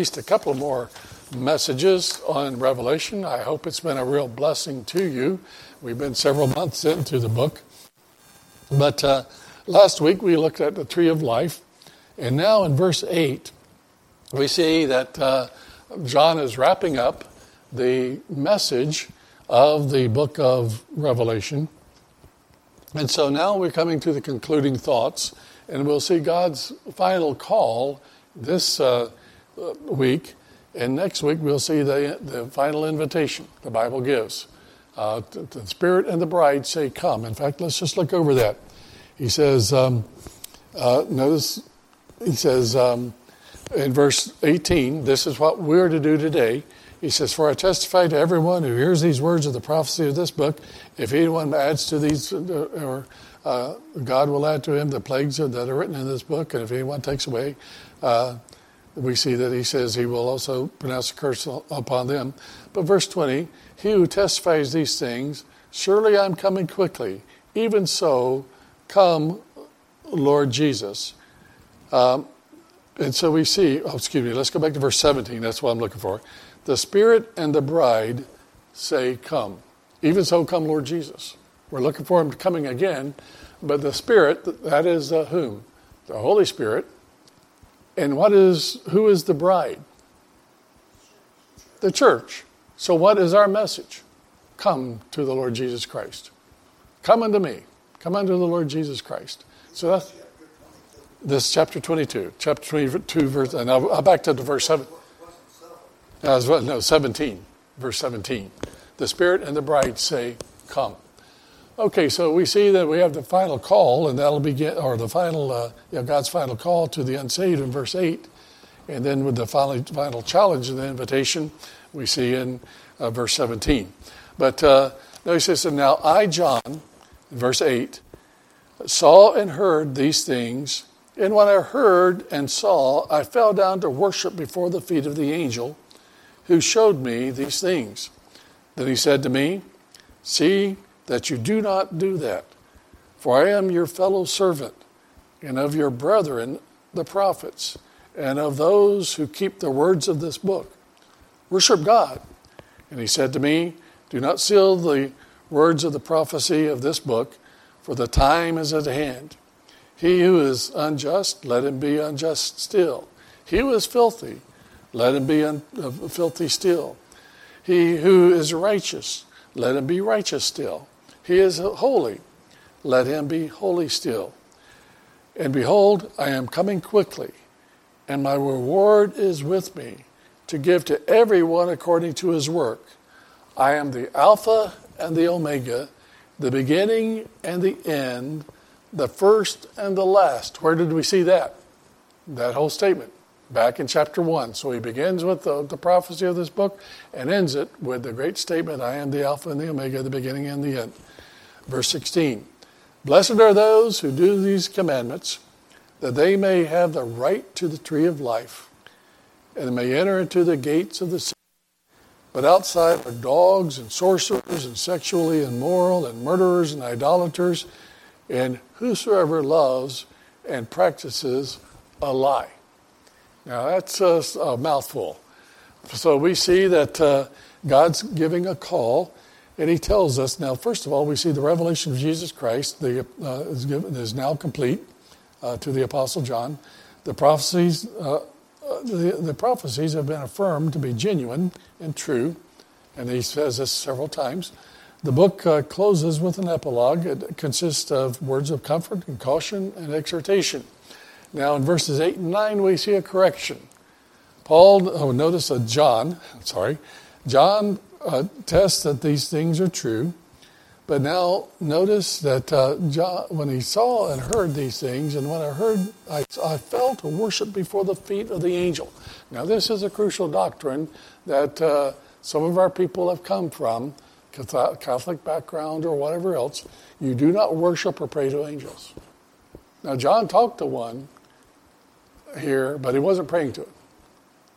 least a couple more messages on Revelation. I hope it's been a real blessing to you. We've been several months into the book. But uh, last week we looked at the tree of life. And now in verse 8, we see that uh, John is wrapping up the message of the book of Revelation. And so now we're coming to the concluding thoughts, and we'll see God's final call this uh, week. And next week we'll see the, the final invitation the Bible gives. Uh, the Spirit and the bride say, Come. In fact, let's just look over that. He says, um, uh, notice, he says um, in verse 18, this is what we're to do today. He says, For I testify to everyone who hears these words of the prophecy of this book, if anyone adds to these, uh, or uh, God will add to him the plagues that are written in this book, and if anyone takes away, uh, we see that he says he will also pronounce a curse upon them. But verse 20, he who testifies these things, surely I'm coming quickly. Even so, come, Lord Jesus. Um, and so we see, oh, excuse me, let's go back to verse 17. That's what I'm looking for. The Spirit and the bride say, Come. Even so, come, Lord Jesus. We're looking for him coming again, but the Spirit, that is uh, whom? The Holy Spirit. And what is, who is the bride? The church. So, what is our message? Come to the Lord Jesus Christ. Come unto me. Come unto the Lord Jesus Christ. So that's this chapter 22. Chapter 22, verse, and I'll, I'll back to the verse 7. Uh, no, 17, verse 17. The Spirit and the bride say, Come. Okay, so we see that we have the final call, and that'll begin, or the final, uh, God's final call to the unsaved in verse 8. And then with the final, final challenge and the invitation, we see in uh, verse 17. But uh, notice this, and now I, John, verse 8, saw and heard these things. And when I heard and saw, I fell down to worship before the feet of the angel who showed me these things. Then he said to me, See that you do not do that, for I am your fellow servant, and of your brethren, the prophets, and of those who keep the words of this book. Worship God. And he said to me, Do not seal the words of the prophecy of this book, for the time is at hand. He who is unjust, let him be unjust still. He who is filthy, let him be un- uh, filthy still. He who is righteous, let him be righteous still. He is holy, let him be holy still. And behold, I am coming quickly, and my reward is with me to give to everyone according to his work. I am the Alpha and the Omega, the beginning and the end, the first and the last. Where did we see that? That whole statement back in chapter 1. So he begins with the, the, prophecy of this book and ends it with the great statement I am the Alpha and the Omega, the beginning and the end. Verse 16 Blessed are those who do these commandments, that they may have the right to the tree of life and may enter into the gates of the city. But outside are dogs and sorcerers and sexually immoral and murderers and idolaters and whosoever loves and practices a lie. Now, that's a, a mouthful. So we see that uh, God's giving a call, and He tells us now, first of all, we see the revelation of Jesus Christ the, uh, is, given, is now complete uh, to the Apostle John. The prophecies, uh, uh, the, the prophecies have been affirmed to be genuine and true, and he says this several times. The book uh, closes with an epilogue. It consists of words of comfort and caution and exhortation. Now, in verses 8 and 9, we see a correction. Paul, oh, notice that John, sorry, John uh, tests that these things are true. But now notice that uh, John, when he saw and heard these things, and when I heard, I, I fell to worship before the feet of the angel. Now, this is a crucial doctrine that uh, some of our people have come from, Catholic background or whatever else. You do not worship or pray to angels. Now, John talked to one here, but he wasn't praying to it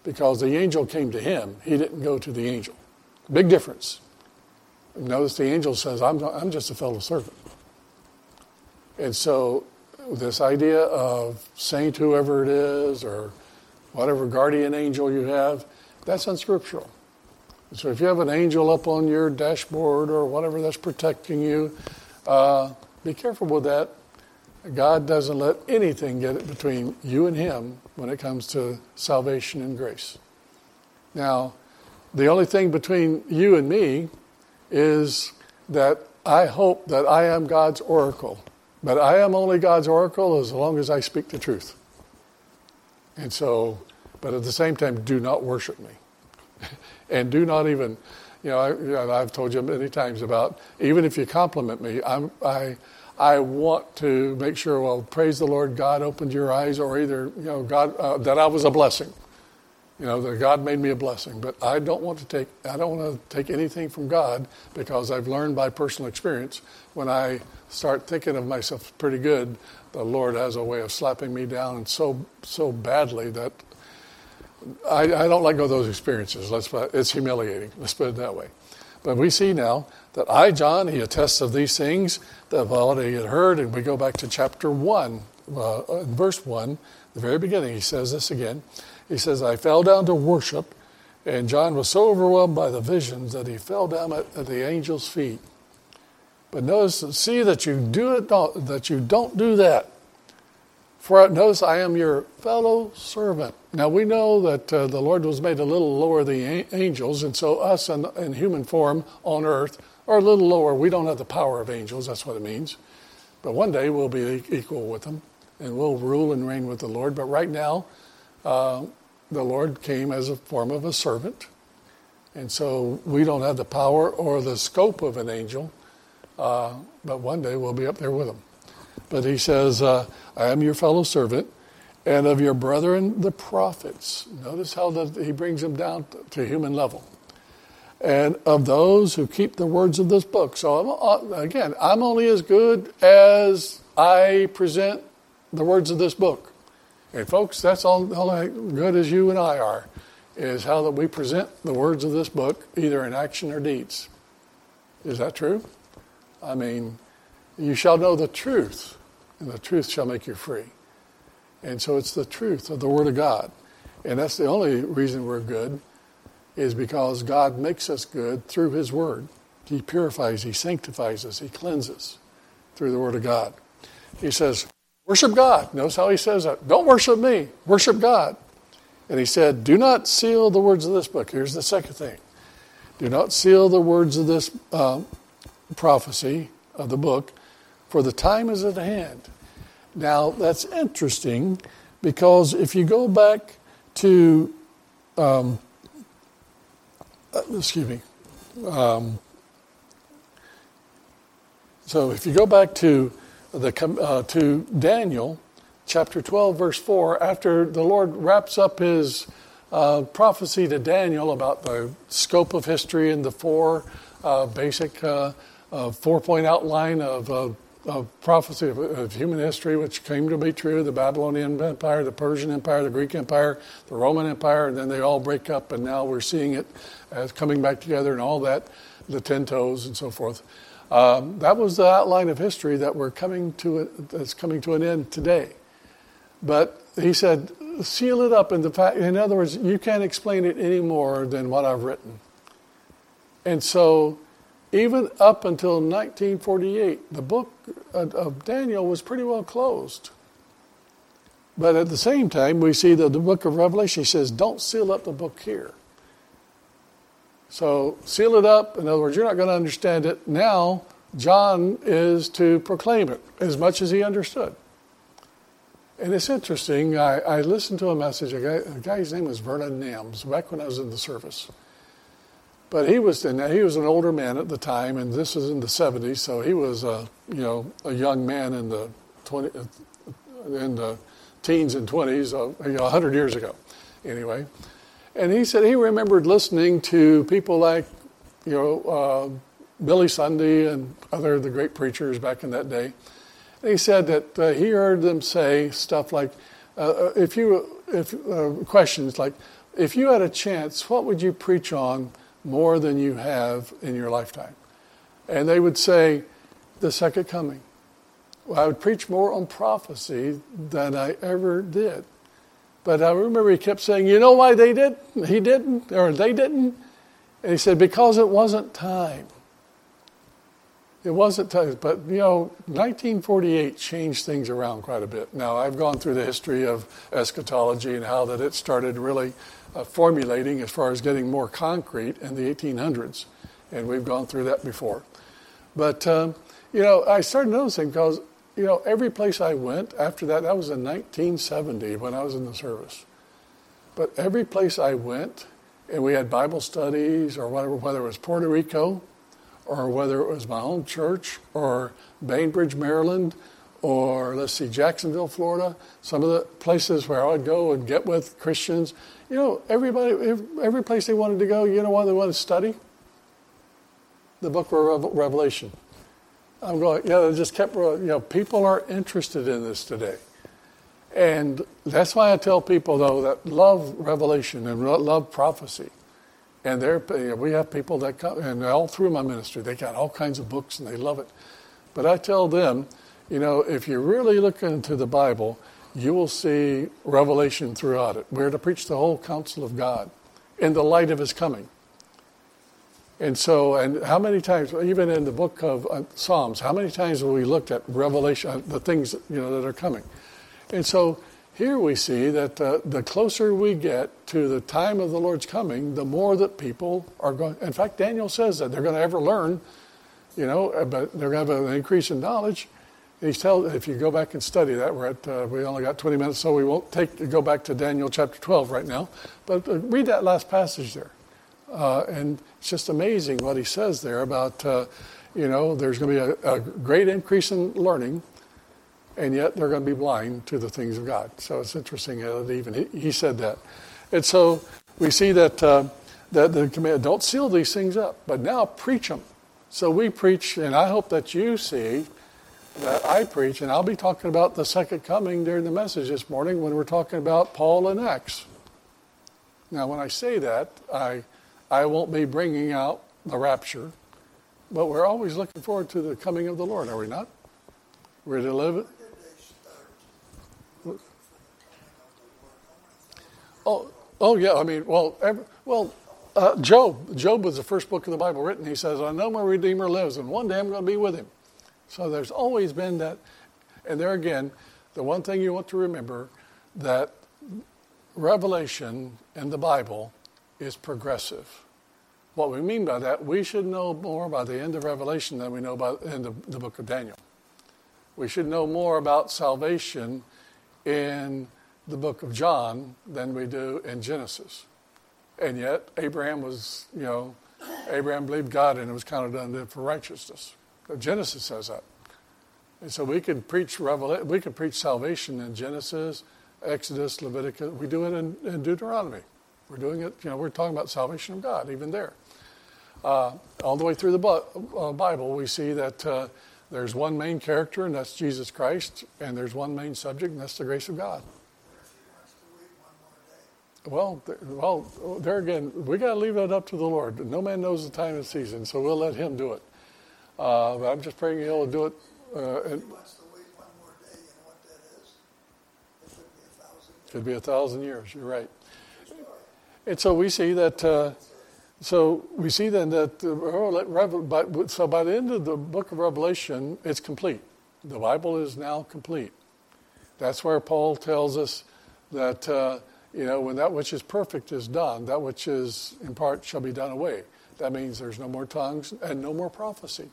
because the angel came to him. He didn't go to the angel. Big difference. Notice the angel says, I'm, I'm just a fellow servant. And so, this idea of saint whoever it is or whatever guardian angel you have, that's unscriptural. So if you have an angel up on your dashboard or whatever that's protecting you, uh, be careful with that. God doesn't let anything get between you and Him when it comes to salvation and grace. Now, the only thing between you and me is that I hope that I am God's oracle. But I am only God's oracle as long as I speak the truth. And so, but at the same time, do not worship me. and do not even, you know, I, have told you many times about even if you compliment me, I'm, I, I want to make sure, well, praise the Lord, God opened your eyes, or either, you know, God, uh, that I was a blessing. You know, that God made me a blessing. But I don't want to take, I don't want to take anything from God because I've learned by personal experience when I start thinking of myself pretty good, the Lord has a way of slapping me down so, so badly that I, I don't like those experiences. Let's, put it's humiliating. Let's put it that way. But we see now that I, John, he attests of these things that he had heard, and we go back to chapter 1, uh, verse 1, the very beginning, he says this again. He says, I fell down to worship, and John was so overwhelmed by the visions that he fell down at, at the angel's feet. But notice, see that you do it, not, that you don't do that. For notice, I am your fellow servant. Now we know that uh, the Lord was made a little lower than the angels, and so us in, in human form on earth are a little lower. We don't have the power of angels. That's what it means. But one day we'll be equal with them, and we'll rule and reign with the Lord. But right now, uh, the Lord came as a form of a servant, and so we don't have the power or the scope of an angel. Uh, but one day we'll be up there with him. But he says, uh, I am your fellow servant and of your brethren the prophets. Notice how the, he brings them down to human level. And of those who keep the words of this book. So, I'm, uh, again, I'm only as good as I present the words of this book. And, folks, that's all, all good as you and I are, is how that we present the words of this book, either in action or deeds. Is that true? I mean, you shall know the truth, and the truth shall make you free. And so it's the truth of the Word of God. And that's the only reason we're good, is because God makes us good through His Word. He purifies, He sanctifies us, He cleanses through the Word of God. He says, Worship God. Notice how He says that. Don't worship me, worship God. And He said, Do not seal the words of this book. Here's the second thing do not seal the words of this uh, prophecy of the book for the time is at hand. Now, that's interesting because if you go back to, um, excuse me, um, so if you go back to the uh, to Daniel, chapter twelve, verse four, after the Lord wraps up His uh, prophecy to Daniel about the scope of history and the four uh, basic uh, uh, four-point outline of a prophecy of, of, human history, which came to be true the Babylonian Empire, the Persian Empire, the Greek Empire, the Roman Empire, and then they all break up, and now we're seeing it as coming back together and all that, the ten toes and so forth. Um, that was the outline of history that we're coming to a, that's coming to an end today. But he said, seal it up in the fact. In other words, you can't explain it any more than what I've written. And so even up until 1948, the book of Daniel was pretty well closed. But at the same time, we see that the book of Revelation says, don't seal up the book here. So seal it up. In other words, you're not going to understand it. Now, John is to proclaim it as much as he understood. And it's interesting. I, I listened to a message. A, guy, a guy's name was Vernon Nams back when I was in the service. But he was he was an older man at the time, and this was in the 70s, so he was a you know a young man in the 20 in the teens and 20s, uh, you know, 100 years ago, anyway. And he said he remembered listening to people like you know uh, Billy Sunday and other of the great preachers back in that day. And he said that uh, he heard them say stuff like, uh, uh, if you if uh, questions like, if you had a chance, what would you preach on? more than you have in your lifetime. And they would say, the second coming. Well, I would preach more on prophecy than I ever did. But I remember he kept saying, You know why they did? He didn't, or they didn't? And he said, Because it wasn't time. It wasn't time. But, you know, 1948 changed things around quite a bit. Now, I've gone through the history of eschatology and how that it started really uh, formulating as far as getting more concrete in the 1800s. And we've gone through that before. But, um, you know, I started noticing because you know, every place I went after that, that was in 1970 when I was in the service. But every place I went, and we had Bible studies or whatever, whether it was Puerto Rico or whether it was my own church or Bainbridge, Maryland, or let's see, Jacksonville, Florida, some of the places where I would go and get with Christians. You know, everybody, every place they wanted to go, you know what they wanted to study? The book of Revelation. I'm going, yeah, they just kept, you know, people are interested in this today. And that's why I tell people, though, that love revelation and love prophecy. And there, we have people that come, and all through my ministry, they got all kinds of books and they love it. But I tell them, you know, if you really look into the Bible, you will see revelation throughout it. We're to preach the whole counsel of God in the light of His coming. And so, and how many times, even in the book of uh, Psalms, how many times have we looked at Revelation, uh, the things you know that are coming? And so, here we see that uh, the closer we get to the time of the Lord's coming, the more that people are going. In fact, Daniel says that they're going to ever learn, you know, uh, but they're going to have an increase in knowledge. he's tell if you go back and study that, we're at uh, we only got 20 minutes, so we won't take go back to Daniel chapter 12 right now. But uh, read that last passage there. Uh, and it's just amazing what he says there about, uh, you know, there's going to be a, a, great increase in learning, and yet they're going to be blind to the things of God. So it's interesting that even he, he said that. And so we see that, uh, that the command, don't seal these things up, but now preach them. So we preach, and I hope that you see that I preach, and I'll be talking about the second coming during the message this morning when we're talking about Paul and Acts. Now, when I say that, I I won't be bringing out the rapture, but we're always looking forward to the coming of the Lord, are we not? We're to live it. Oh, oh yeah. I mean, well, every, well, uh, Job. Job was the first book of the Bible written. He says, "I know my Redeemer lives, and one day I'm going to be with him." So there's always been that, and there again, the one thing you want to remember that revelation in the Bible is progressive. What we mean by that, we should know more by the end of Revelation than we know by in the, the book of Daniel. We should know more about salvation in the book of John than we do in Genesis. And yet, Abraham was, you know, Abraham believed God and it was counted unto him for righteousness. Genesis says that. And so we could preach Revelation, we could preach salvation in Genesis, Exodus, Leviticus. We do it in, in Deuteronomy. We're doing it, you know, we're talking about salvation of God even there. Uh, all the way through the uh, Bible, we see that uh, there's one main character, and that's Jesus Christ, and there's one main subject, and that's the grace of God. Well, well, there again, we got to leave that up to the Lord. No man knows the time and season, so we'll let Him do it. Uh, but I'm just praying He'll do it. Uh, and, Could be a thousand years. You're right. And so we see that. So we see then that uh, so by the end of the book of Revelation, it's complete. The Bible is now complete. That's where Paul tells us that uh, you know when that which is perfect is done, that which is in part shall be done away. That means there's no more tongues and no more prophecy.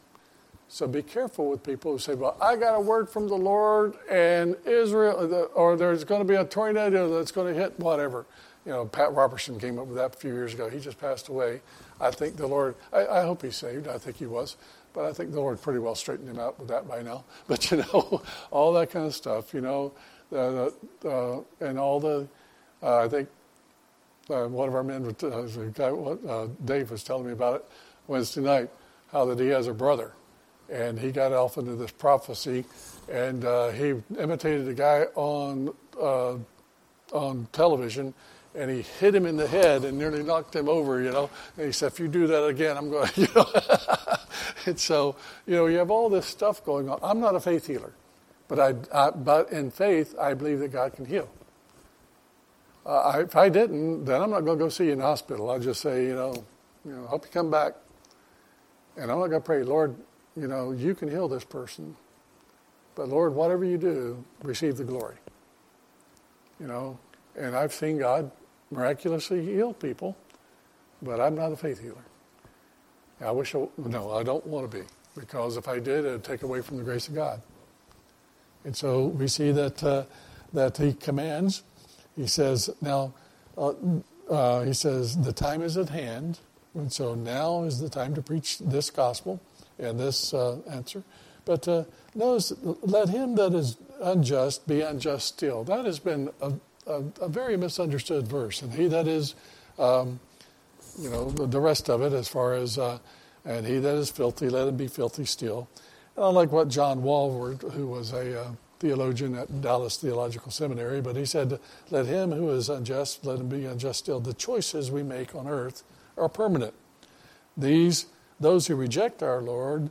So be careful with people who say, "Well, I got a word from the Lord, and Israel, or there's going to be a tornado that's going to hit whatever." You know, Pat Robertson came up with that a few years ago. He just passed away. I think the Lord, I, I, hope he's saved. I think he was. But I think the Lord pretty well straightened him out with that by now. But, you know, all that kind of stuff, you know, the, uh, and all the, uh, I think uh, one of our men, uh, guy, uh, Dave was telling me about it Wednesday night, how that he has a brother. And he got off into this prophecy, and uh, he imitated a guy on, uh, on television and he hit him in the head and nearly knocked him over, you know. And he said, if you do that again, I'm going, you know. and so, you know, you have all this stuff going on. I'm not a faith healer, but, I, I, but in faith, I believe that God can heal. Uh, I, if I didn't, then I'm not going to go see you in the hospital. I'll just say, you know, you know, hope you come back. And I'm not going to pray, Lord, you know, you can heal this person. But Lord, whatever you do, receive the glory. You know, and I've seen God miraculously heal people, but I'm not a faith healer. I wish I, no, I don't want to be, because if I did, it would take away from the grace of God. And so we see that, uh, that he commands, he says, now, uh, uh, he says, the time is at hand, and so now is the time to preach this gospel and this uh, answer. But uh, notice, let him that is unjust be unjust still. That has been a, a, a very misunderstood verse. And he that is, um, you know, the, the, rest of it as far as, uh, and he that is filthy, let him be filthy still. And I like what John Walvoord, who was a uh, theologian at Dallas Theological Seminary, but he said, let him who is unjust, let him be unjust still. The choices we make on earth are permanent. These, those who reject our Lord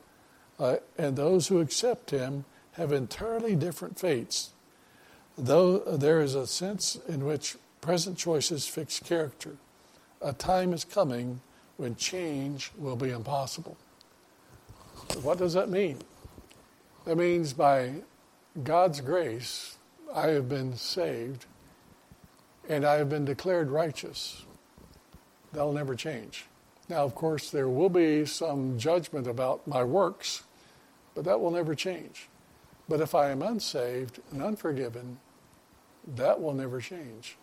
uh, and those who accept him have entirely different fates. Though there is a sense in which present choices fix character, a time is coming when change will be impossible. What does that mean? That means by God's grace, I have been saved and I have been declared righteous. That'll never change. Now, of course, there will be some judgment about my works, but that will never change. But if I am unsaved and unforgiven, that will never change.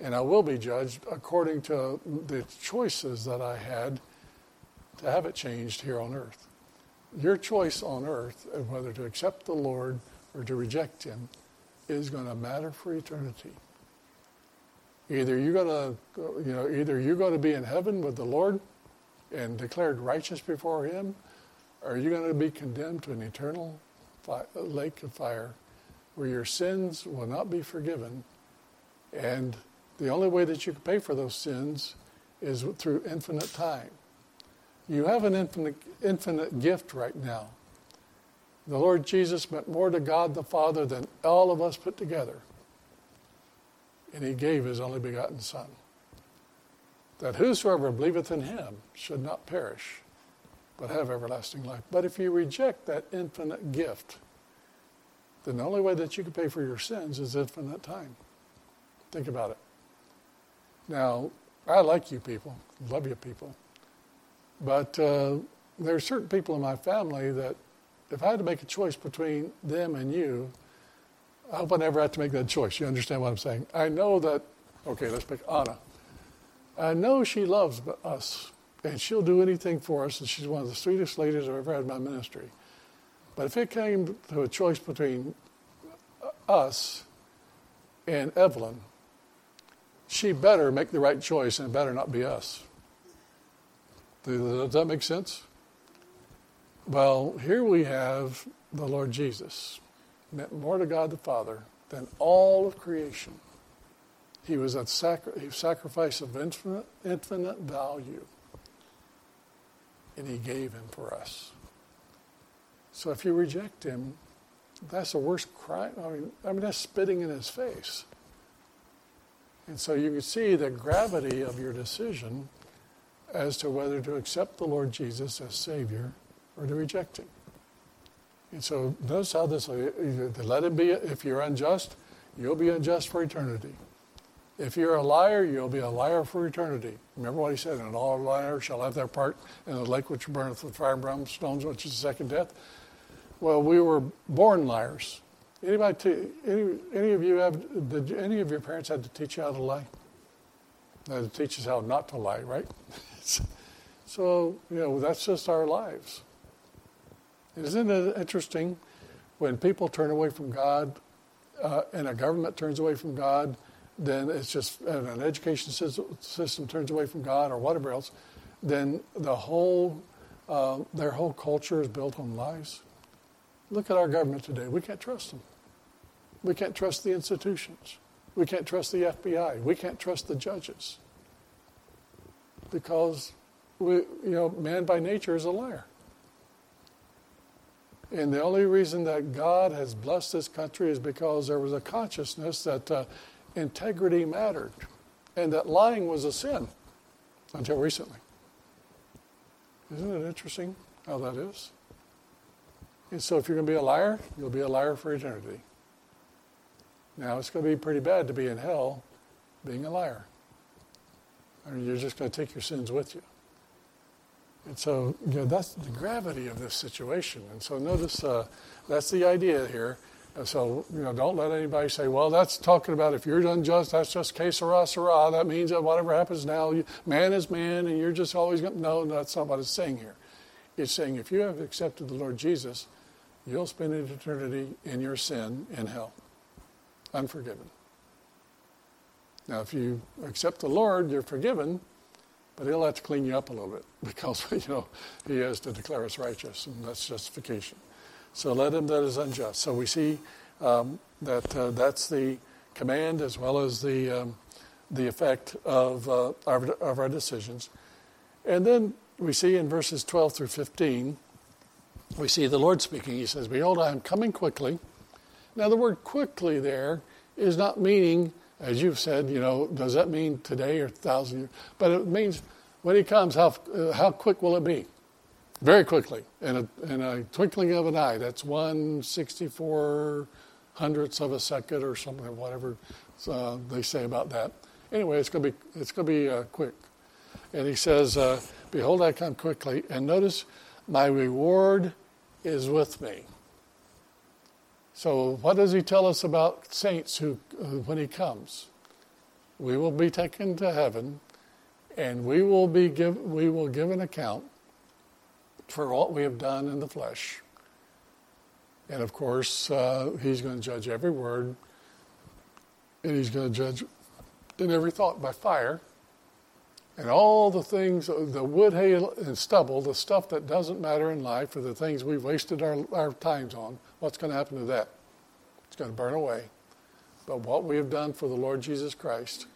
And I will be judged according to the choices that I had to have it changed here on earth. Your choice on earth of whether to accept the Lord or to reject Him is going to matter for eternity. Either you're going to, you know, either you're going to be in heaven with the Lord and declared righteous before Him, or you're going to be condemned to an eternal lake of fire where your sins will not be forgiven. And the only way that you can pay for those sins is through infinite time. You have an infinite, infinite gift right now. The Lord Jesus meant more to God the Father than all of us put together. And he gave his only begotten Son. That whosoever believeth in him should not perish, but have everlasting life. But if you reject that infinite gift, then the only way that you can pay for your sins is infinite time. Think about it. Now, I like you people, love you people. But uh, there are certain people in my family that if I had to make a choice between them and you, I hope I never have to make that choice. You understand what I'm saying? I know that, okay, let's pick Anna. I know she loves us and she'll do anything for us, and she's one of the sweetest ladies I've ever had in my ministry. But if it came to a choice between uh, us and Evelyn, she better make the right choice and it better not be us. Does that make sense? Well, here we have the Lord Jesus, meant more to God the Father than all of creation. He was a sacri- sacrifice of infinite, infinite value and he gave him for us. So if you reject him, that's the worst crime. I mean, I mean that's spitting in his face. And so you can see the gravity of your decision as to whether to accept the Lord Jesus as Savior or to reject him. And so notice how this, uh, let him be, if you're unjust, you'll be unjust for eternity. If you're a liar, you'll be a liar for eternity. Remember what he said, and all liars shall have their part in the lake which burneth with fire and brimstone, which is the second death. Well, we were born liars. Anybody, t- any, any of you have, did any of your parents had to teach you how to lie? They to teach us how not to lie, right? so, you know, that's just our lives. Isn't it interesting when people turn away from God uh, and a government turns away from God? then it's just an education system turns away from God or whatever else, then the whole uh, their whole culture is built on lies. Look at our government today. We can't trust them. We can't trust the institutions. We can't trust the FBI. We can't trust the judges because we, you know, man by nature is a liar. And the only reason that God has blessed this country is because there was a consciousness that uh, integrity mattered and that lying was a sin until recently. Isn't it interesting how that is? And so if you're going to be a liar, you'll be a liar for eternity. Now, it's going to be pretty bad to be in hell being a liar. Mean, you're just going to take your sins with you. And so, you know, that's the gravity of this situation. And so, notice uh, that's the idea here. And so, you know, don't let anybody say, well, that's talking about if you're unjust, that's just que sera, sera. That means that whatever happens now, man is man, and you're just always going to. No, that's not what it's saying here. It's saying if you have accepted the Lord Jesus, you'll spend an eternity in your sin in hell, unforgiven. Now, if you accept the Lord, you're forgiven, but He'll have to clean you up a little bit because, you know, He has to declare us righteous, and that's justification. So let him that is unjust. So we see um, that uh, that's the command as well as the, um, the effect of, uh, our, of our decisions. And then we see in verses 12 through 15, we see the Lord speaking. He says, Behold, I am coming quickly. Now, the word quickly there is not meaning, as you've said, you know, does that mean today or thousand years? But it means when he comes, how, uh, how quick will it be? very quickly, in a, in a twinkling of an eye. That's one sixty-four hundredths of a second or something, whatever uh, they say about that. Anyway, it's going to be it's going to be uh, quick. And he says, uh, "Behold, I come quickly." And notice, my reward is with me. So, what does he tell us about saints who, when he comes? We will be taken to heaven, and we will be give we will give an account for what we have done in the flesh. And of course, uh, he's going to judge every word, and he's going to judge in every thought by fire. And all the things, the wood, hay, and stubble, the stuff that doesn't matter in life, or the things we've wasted our, our times on, what's going to happen to that? It's going to burn away. But what we have done for the Lord Jesus Christ,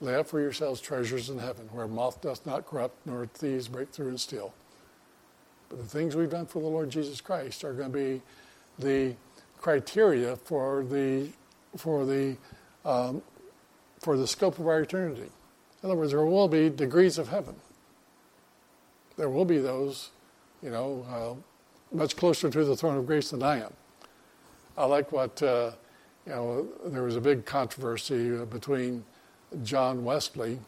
lay up for yourselves treasures in heaven, where moth doth not corrupt, nor thieves break through and steal. But the things we've done for the Lord Jesus Christ are going to be the criteria for the for the um, for the scope of our eternity. In other words, there will be degrees of heaven. There will be those, you know, uh, much closer to the throne of grace than I am. I like what uh, you know. There was a big controversy between John Wesley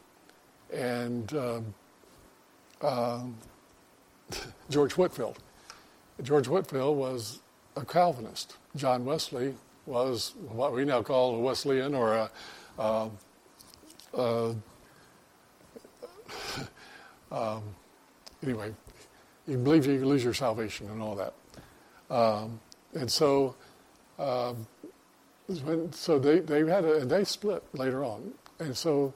and. Um, uh, George Whitefield. George Whitefield was a Calvinist. John Wesley was what we now call a Wesleyan or a, uh, uh, um, anyway, you believe you can lose your salvation and all that. Um, and so, um, when, so they, they had a, and they split later on. And so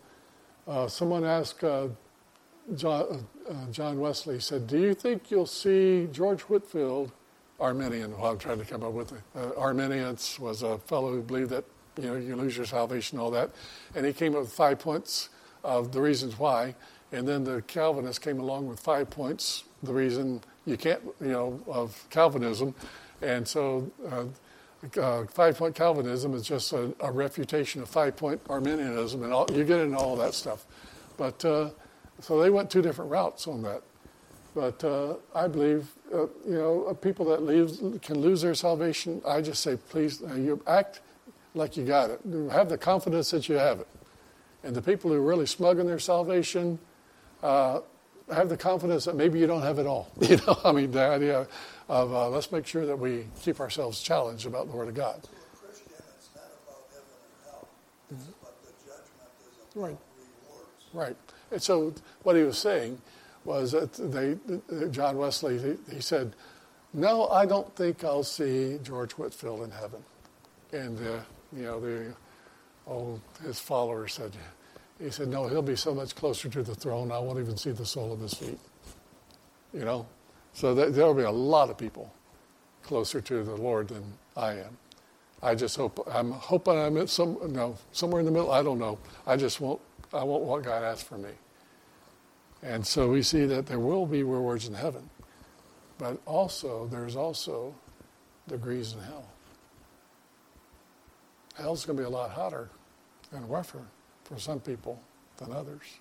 uh, someone asked uh, John, uh, John Wesley said, Do you think you'll see George Whitefield, Arminian, well, I'm trying to come up with it. Uh, Arminians was a fellow who believed that you know you lose your salvation, and all that, and he came up with five points of the reasons why, and then the Calvinists came along with five points, the reason you can't, you know, of Calvinism, and so. Uh, uh, five point Calvinism is just a, a, refutation of five point Arminianism, and all, you get into all that stuff. But uh, so they went two different routes on that. But uh, I believe, uh, you know, uh, people that leave, can lose their salvation, I just say, please, you act like you got it. Have the confidence that you have it. And the people who are really smug in their salvation, uh, have the confidence that maybe you don't have it all. You know, I mean, the idea of uh, let's make sure that we keep ourselves challenged about the Word of God. Right. Right. And so what he was saying was that they, John Wesley, he, said, no, I don't think I'll see George Whitefield in heaven. And, uh, you know, the, oh, his followers said, he said, no, he'll be so much closer to the throne, I won't even see the sole of his feet. You know? So there'll be a lot of people closer to the Lord than I am. I just hope, I'm hoping I'm at some, no, somewhere in the middle, I don't know. I just won't I won't want what God has for me. And so we see that there will be rewards in heaven, but also there's also degrees in hell. Hell's going to be a lot hotter and rougher for some people than others.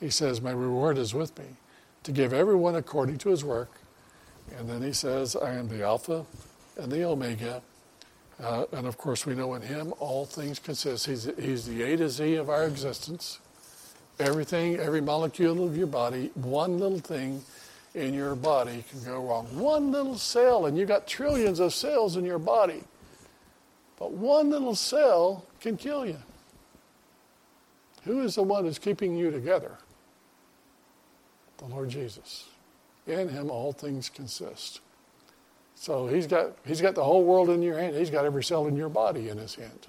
He says, My reward is with me to give everyone according to his work. And then he says, I am the Alpha and the Omega. Uh, and of course, we know in him all things consist. He's, he's the A to Z of our existence. Everything, every molecule of your body, one little thing in your body can go wrong. One little cell, and you've got trillions of cells in your body. But one little cell can kill you. Who is the one who's keeping you together? The Lord Jesus. In him all things consist. So he's got, he's got the whole world in your hand. He's got every cell in your body in his hand.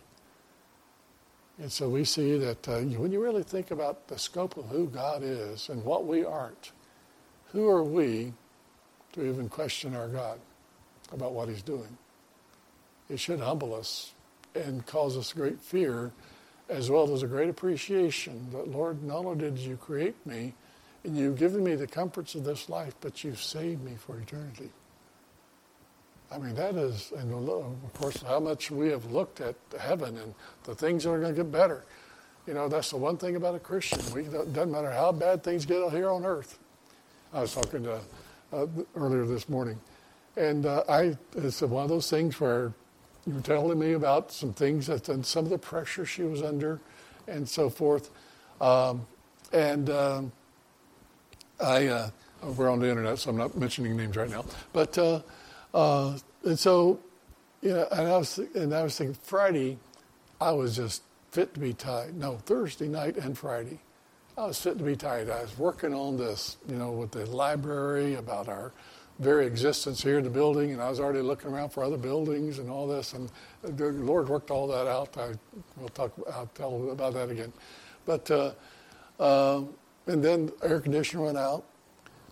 And so we see that uh, when you really think about the scope of who God is and what we aren't, who are we to even question our God about what he's doing? It should humble us and cause us great fear as well as a great appreciation that, Lord, not only did you create me and you've given me the comforts of this life, but you've saved me for eternity. I mean, that is, and of course, how much we have looked at heaven and the things that are going to get better. You know, that's the one thing about a Christian. We, doesn't matter how bad things get here on earth. I was talking to uh, earlier this morning, and uh, I it's one of those things where you were telling me about some things that and some of the pressure she was under, and so forth, um, and um, I uh, we're on the internet, so I'm not mentioning names right now, but uh, uh, and so, you know, and I was and I was thinking Friday, I was just fit to be tied. No, Thursday night and Friday, I was fit to be tied. I was working on this, you know, with the library about our very existence here in the building, and I was already looking around for other buildings and all this, and the Lord worked all that out. I will talk. I'll tell about that again, but uh, uh, and then air conditioner went out,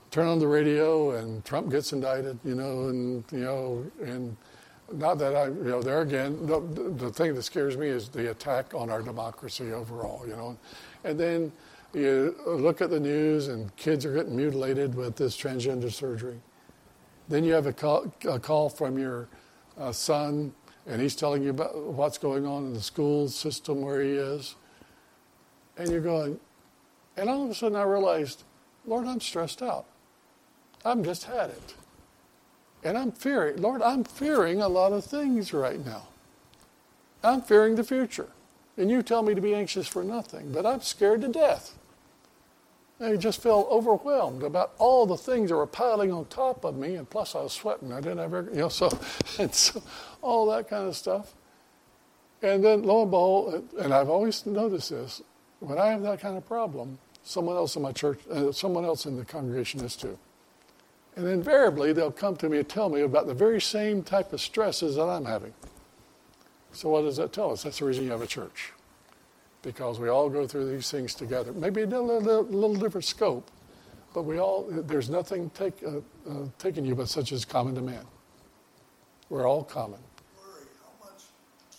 turn on the radio and Trump gets indicted, you know, and you know, and not that I, you know, there again, the, the thing that scares me is the attack on our democracy overall, you know, and then you look at the news and kids are getting mutilated with this transgender surgery. Then you have a call, a call from your uh, son, and he's telling you about what's going on in the school system where he is, and you're going, and all of a sudden I realized, Lord, I'm stressed out. I've just had it. And I'm fearing, Lord, I'm fearing a lot of things right now. I'm fearing the future. And you tell me to be anxious for nothing, but I'm scared to death. I just felt overwhelmed about all the things that were piling on top of me, and plus I was sweating. I didn't have, you know, so, and so all that kind of stuff. And then lo and behold, and I've always noticed this, when I have that kind of problem, someone else in my church, uh, someone else in the congregation is too. And invariably, they'll come to me and tell me about the very same type of stresses that I'm having. So, what does that tell us? That's the reason you have a church. Because we all go through these things together. Maybe a little, little, little different scope, but we all, there's nothing take, uh, uh, taking you but such as common to man. We're all common. Worry. How much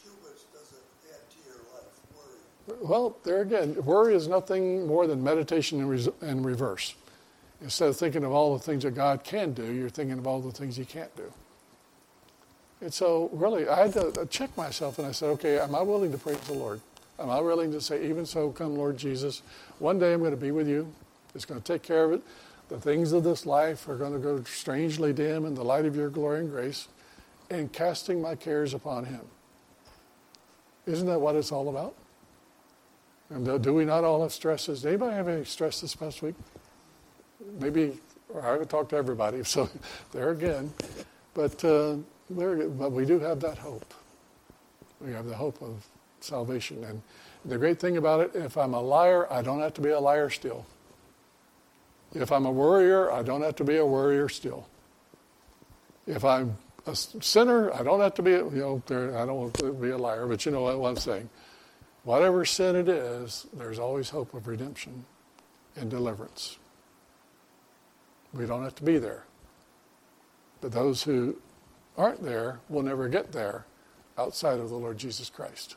cubits does it add to your life? Worry. Well, there again, worry is nothing more than meditation in, res- in reverse. Instead of thinking of all the things that God can do, you're thinking of all the things He can't do. And so, really, I had to check myself and I said, okay, am I willing to praise the Lord? Am I willing to say, even so, come, Lord Jesus, one day I'm going to be with you. It's going to take care of it. The things of this life are going to go strangely dim in the light of your glory and grace, and casting my cares upon Him. Isn't that what it's all about? And do we not all have stresses? Anybody have any stress this past week? maybe I haven't talked to everybody, so there again. But, uh, there, but we do have that hope. We have the hope of salvation. And the great thing about it, if I'm a liar, I don't have to be a liar still. If I'm a worrier, I don't have to be a worrier still. If I'm a sinner, I don't have to be, you know, I don't want to be a liar, but you know what I'm saying. Whatever sin it is, there's always hope of redemption and deliverance. We don't have to be there. But those who aren't there will never get there outside of the Lord Jesus Christ.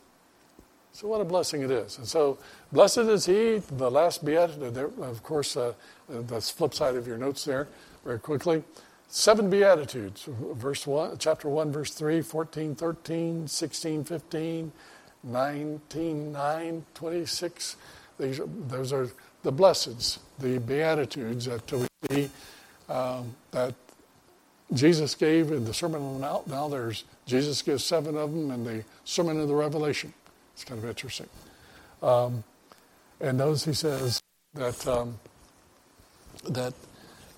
So, what a blessing it is. And so, blessed is he, the last beatitude. Of course, uh, that's flip side of your notes there, very quickly. Seven beatitudes, verse 1, chapter 1, verse 3, 14, 13, 16, 15, 19, 9, 26. These, those are the blesseds, the beatitudes that we see um, that Jesus gave in the Sermon on the Mount. Now there's Jesus gives seven of them in the Sermon of the Revelation. It's kind of interesting. Um, and those he says that um, that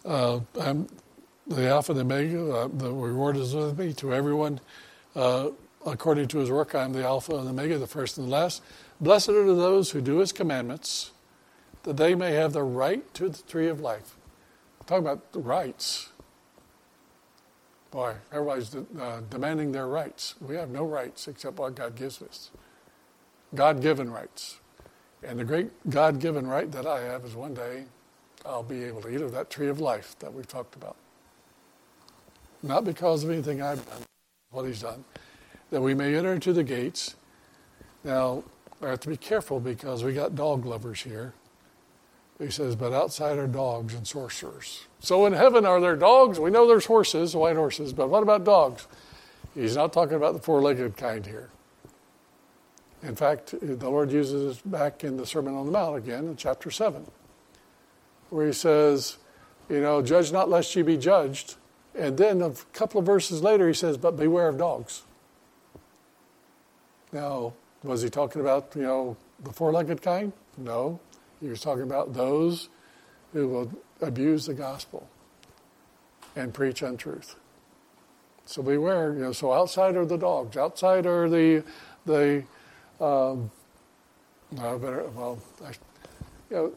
uh, the Alpha and the Omega, uh, the reward is with me to everyone uh, according to his work. I am the Alpha and the Omega, the first and the last. Blessed are those who do his commandments, that they may have the right to the tree of life. Talk about the rights. Boy, everybody's uh, demanding their rights. We have no rights except what God gives us. God given rights. And the great God given right that I have is one day I'll be able to eat of that tree of life that we've talked about. Not because of anything I've done, what He's done, that we may enter into the gates. Now, I have to be careful because we got dog lovers here. He says, but outside are dogs and sorcerers. So in heaven are there dogs? We know there's horses, white horses, but what about dogs? He's not talking about the four legged kind here. In fact, the Lord uses it back in the Sermon on the Mount again in chapter 7, where he says, You know, judge not lest ye be judged. And then a couple of verses later, he says, But beware of dogs. Now, was he talking about, you know, the four legged kind? No. He was talking about those who will abuse the gospel and preach untruth. So beware, you know, so outside are the dogs, outside are the the um, better, well, I, you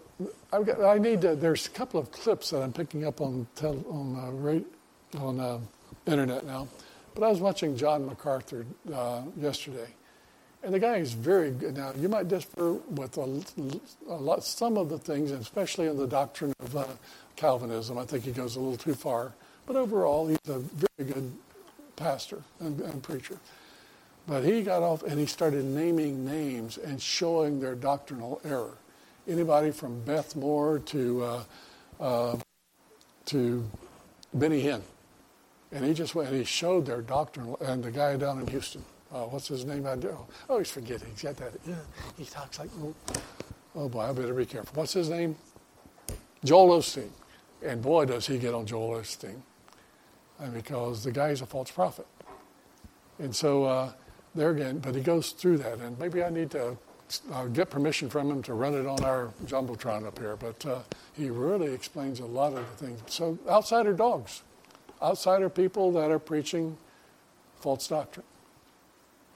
know, got, I need to, there's a couple of clips that I'm picking up on tel, on uh, on uh, internet now, but I was watching John MacArthur uh, yesterday, and the guy is very good. Now you might differ with a, a lot, some of the things, especially in the doctrine of uh, Calvinism. I think he goes a little too far, but overall he's a very good pastor and, and preacher. But he got off and he started naming names and showing their doctrinal error. Anybody from Beth Moore to uh, uh, to Benny Hinn, and he just went and he showed their doctrinal. And the guy down in Houston, uh, what's his name? I do. Oh, he's forgetting. He's got that. Yeah, he talks like. Oh, oh boy, I better be careful. What's his name? Joel Osteen. And boy, does he get on Joel Osteen, because the guy is a false prophet. And so uh, there again, but he goes through that, and maybe I need to uh, get permission from him to run it on our jumbotron up here. But uh, he really explains a lot of the things. So outsider dogs, outsider people that are preaching false doctrine,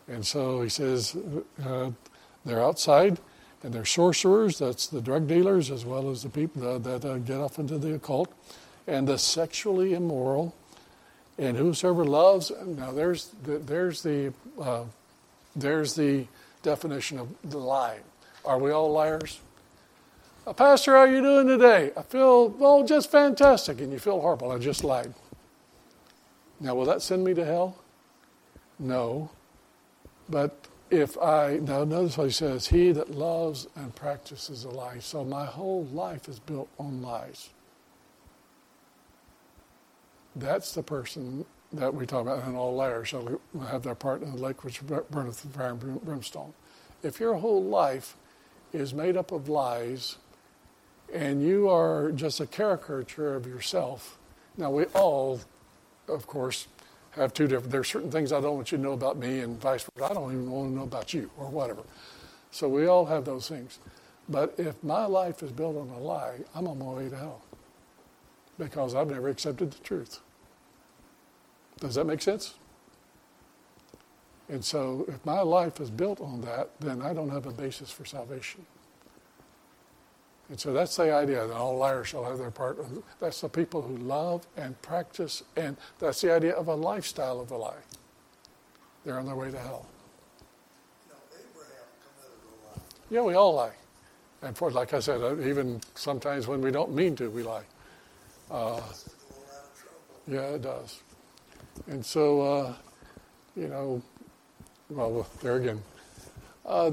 and so he says uh, they're outside. And they're sorcerers, that's the drug dealers, as well as the people that, that uh, get off into the occult, and the sexually immoral, and whosoever loves. Now, there's the, there's the uh, there's the definition of the lie. Are we all liars? Uh, Pastor, how are you doing today? I feel, oh, just fantastic. And you feel horrible. I just lied. Now, will that send me to hell? No. But if I, now notice what he says, he that loves and practices a lie. So my whole life is built on lies. That's the person that we talk about, and all liars shall have their part in the lake which burneth with fire and brimstone. If your whole life is made up of lies, and you are just a caricature of yourself, now we all, of course, have two different. There's certain things I don't want you to know about me, and vice versa. I don't even want to know about you, or whatever. So we all have those things. But if my life is built on a lie, I'm on my way to hell because I've never accepted the truth. Does that make sense? And so, if my life is built on that, then I don't have a basis for salvation. And so that's the idea that all liars shall have their part. That's the people who love and practice, and that's the idea of a lifestyle of a lie. They're on their way to hell. Yeah, we all lie. And for, like I said, uh, even sometimes when we don't mean to, we lie. Uh, yeah, it does. And so, uh, you know, well, there again. Uh,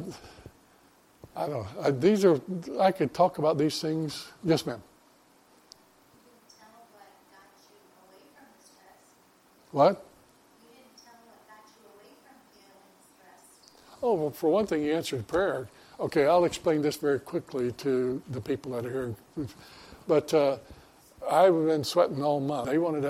I don't know. Uh, these are, I could talk about these things. Yes, ma'am. What? Oh, well, for one thing, he answered prayer. Okay, I'll explain this very quickly to the people that are here. But uh, I've been sweating all month. He wanted